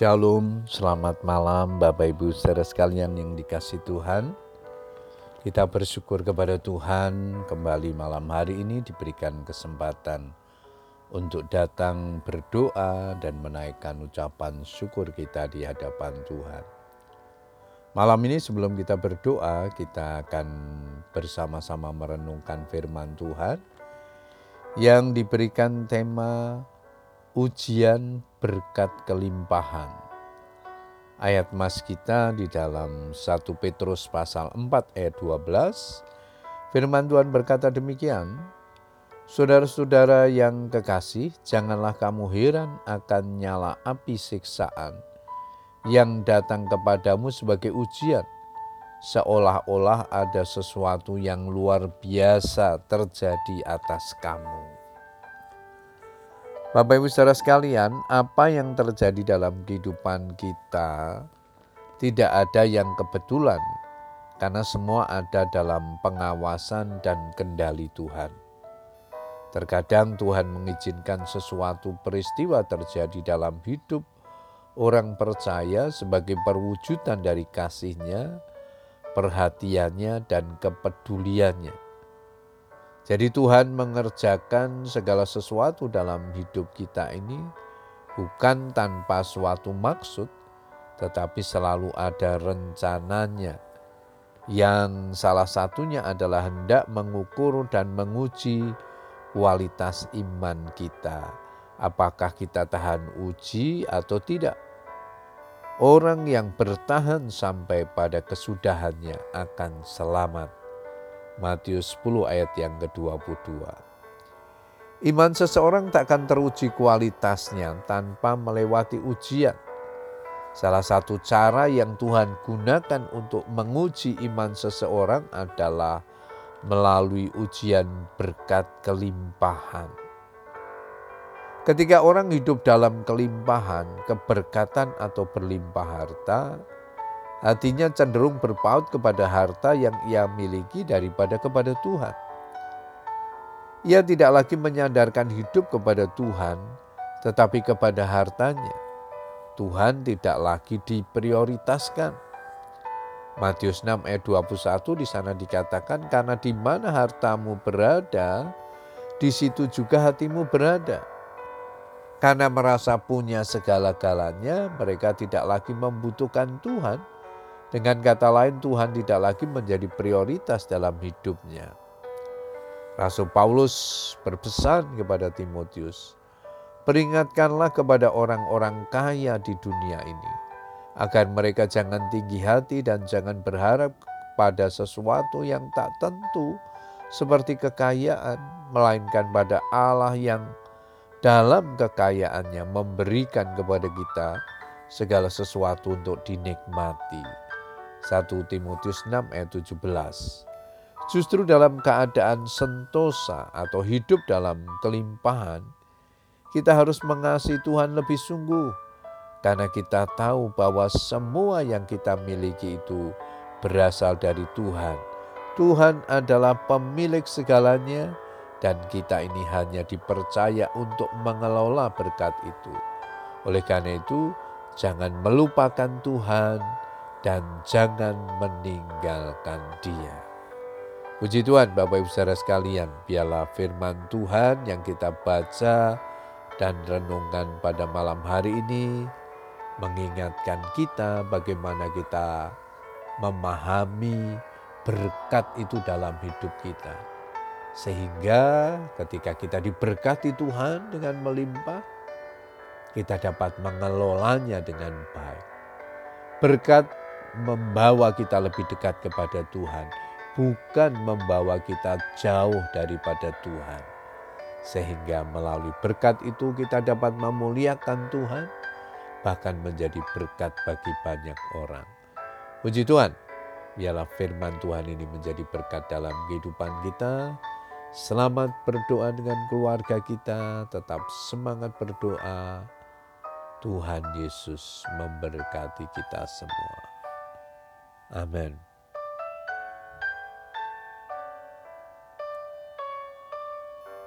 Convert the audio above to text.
Shalom, selamat malam Bapak Ibu saudara sekalian yang dikasih Tuhan. Kita bersyukur kepada Tuhan kembali malam hari ini diberikan kesempatan untuk datang berdoa dan menaikkan ucapan syukur kita di hadapan Tuhan. Malam ini sebelum kita berdoa, kita akan bersama-sama merenungkan firman Tuhan yang diberikan tema ujian berkat kelimpahan. Ayat mas kita di dalam 1 Petrus pasal 4 ayat 12, firman Tuhan berkata demikian, Saudara-saudara yang kekasih, janganlah kamu heran akan nyala api siksaan yang datang kepadamu sebagai ujian, seolah-olah ada sesuatu yang luar biasa terjadi atas kamu. Bapak Ibu saudara sekalian, apa yang terjadi dalam kehidupan kita tidak ada yang kebetulan karena semua ada dalam pengawasan dan kendali Tuhan. Terkadang Tuhan mengizinkan sesuatu peristiwa terjadi dalam hidup orang percaya sebagai perwujudan dari kasihnya, perhatiannya, dan kepeduliannya jadi Tuhan mengerjakan segala sesuatu dalam hidup kita ini bukan tanpa suatu maksud, tetapi selalu ada rencananya. Yang salah satunya adalah hendak mengukur dan menguji kualitas iman kita. Apakah kita tahan uji atau tidak? Orang yang bertahan sampai pada kesudahannya akan selamat. Matius 10 ayat yang ke-22. Iman seseorang tak akan teruji kualitasnya tanpa melewati ujian. Salah satu cara yang Tuhan gunakan untuk menguji iman seseorang adalah melalui ujian berkat kelimpahan. Ketika orang hidup dalam kelimpahan, keberkatan atau berlimpah harta, hatinya cenderung berpaut kepada harta yang ia miliki daripada kepada Tuhan. Ia tidak lagi menyandarkan hidup kepada Tuhan, tetapi kepada hartanya. Tuhan tidak lagi diprioritaskan. Matius 6 ayat 21 di sana dikatakan karena di mana hartamu berada, di situ juga hatimu berada. Karena merasa punya segala-galanya, mereka tidak lagi membutuhkan Tuhan, dengan kata lain, Tuhan tidak lagi menjadi prioritas dalam hidupnya. Rasul Paulus berpesan kepada Timotius, "Peringatkanlah kepada orang-orang kaya di dunia ini, agar mereka jangan tinggi hati dan jangan berharap pada sesuatu yang tak tentu, seperti kekayaan, melainkan pada Allah yang dalam kekayaannya memberikan kepada kita segala sesuatu untuk dinikmati." 1 Timotius 6 ayat 17. Justru dalam keadaan sentosa atau hidup dalam kelimpahan, kita harus mengasihi Tuhan lebih sungguh karena kita tahu bahwa semua yang kita miliki itu berasal dari Tuhan. Tuhan adalah pemilik segalanya dan kita ini hanya dipercaya untuk mengelola berkat itu. Oleh karena itu, jangan melupakan Tuhan, dan jangan meninggalkan dia. Puji Tuhan Bapak Ibu Saudara sekalian, biarlah firman Tuhan yang kita baca dan renungkan pada malam hari ini mengingatkan kita bagaimana kita memahami berkat itu dalam hidup kita. Sehingga ketika kita diberkati Tuhan dengan melimpah, kita dapat mengelolanya dengan baik. Berkat membawa kita lebih dekat kepada Tuhan, bukan membawa kita jauh daripada Tuhan. Sehingga melalui berkat itu kita dapat memuliakan Tuhan, bahkan menjadi berkat bagi banyak orang. Puji Tuhan, biarlah firman Tuhan ini menjadi berkat dalam kehidupan kita. Selamat berdoa dengan keluarga kita, tetap semangat berdoa. Tuhan Yesus memberkati kita semua. Amen.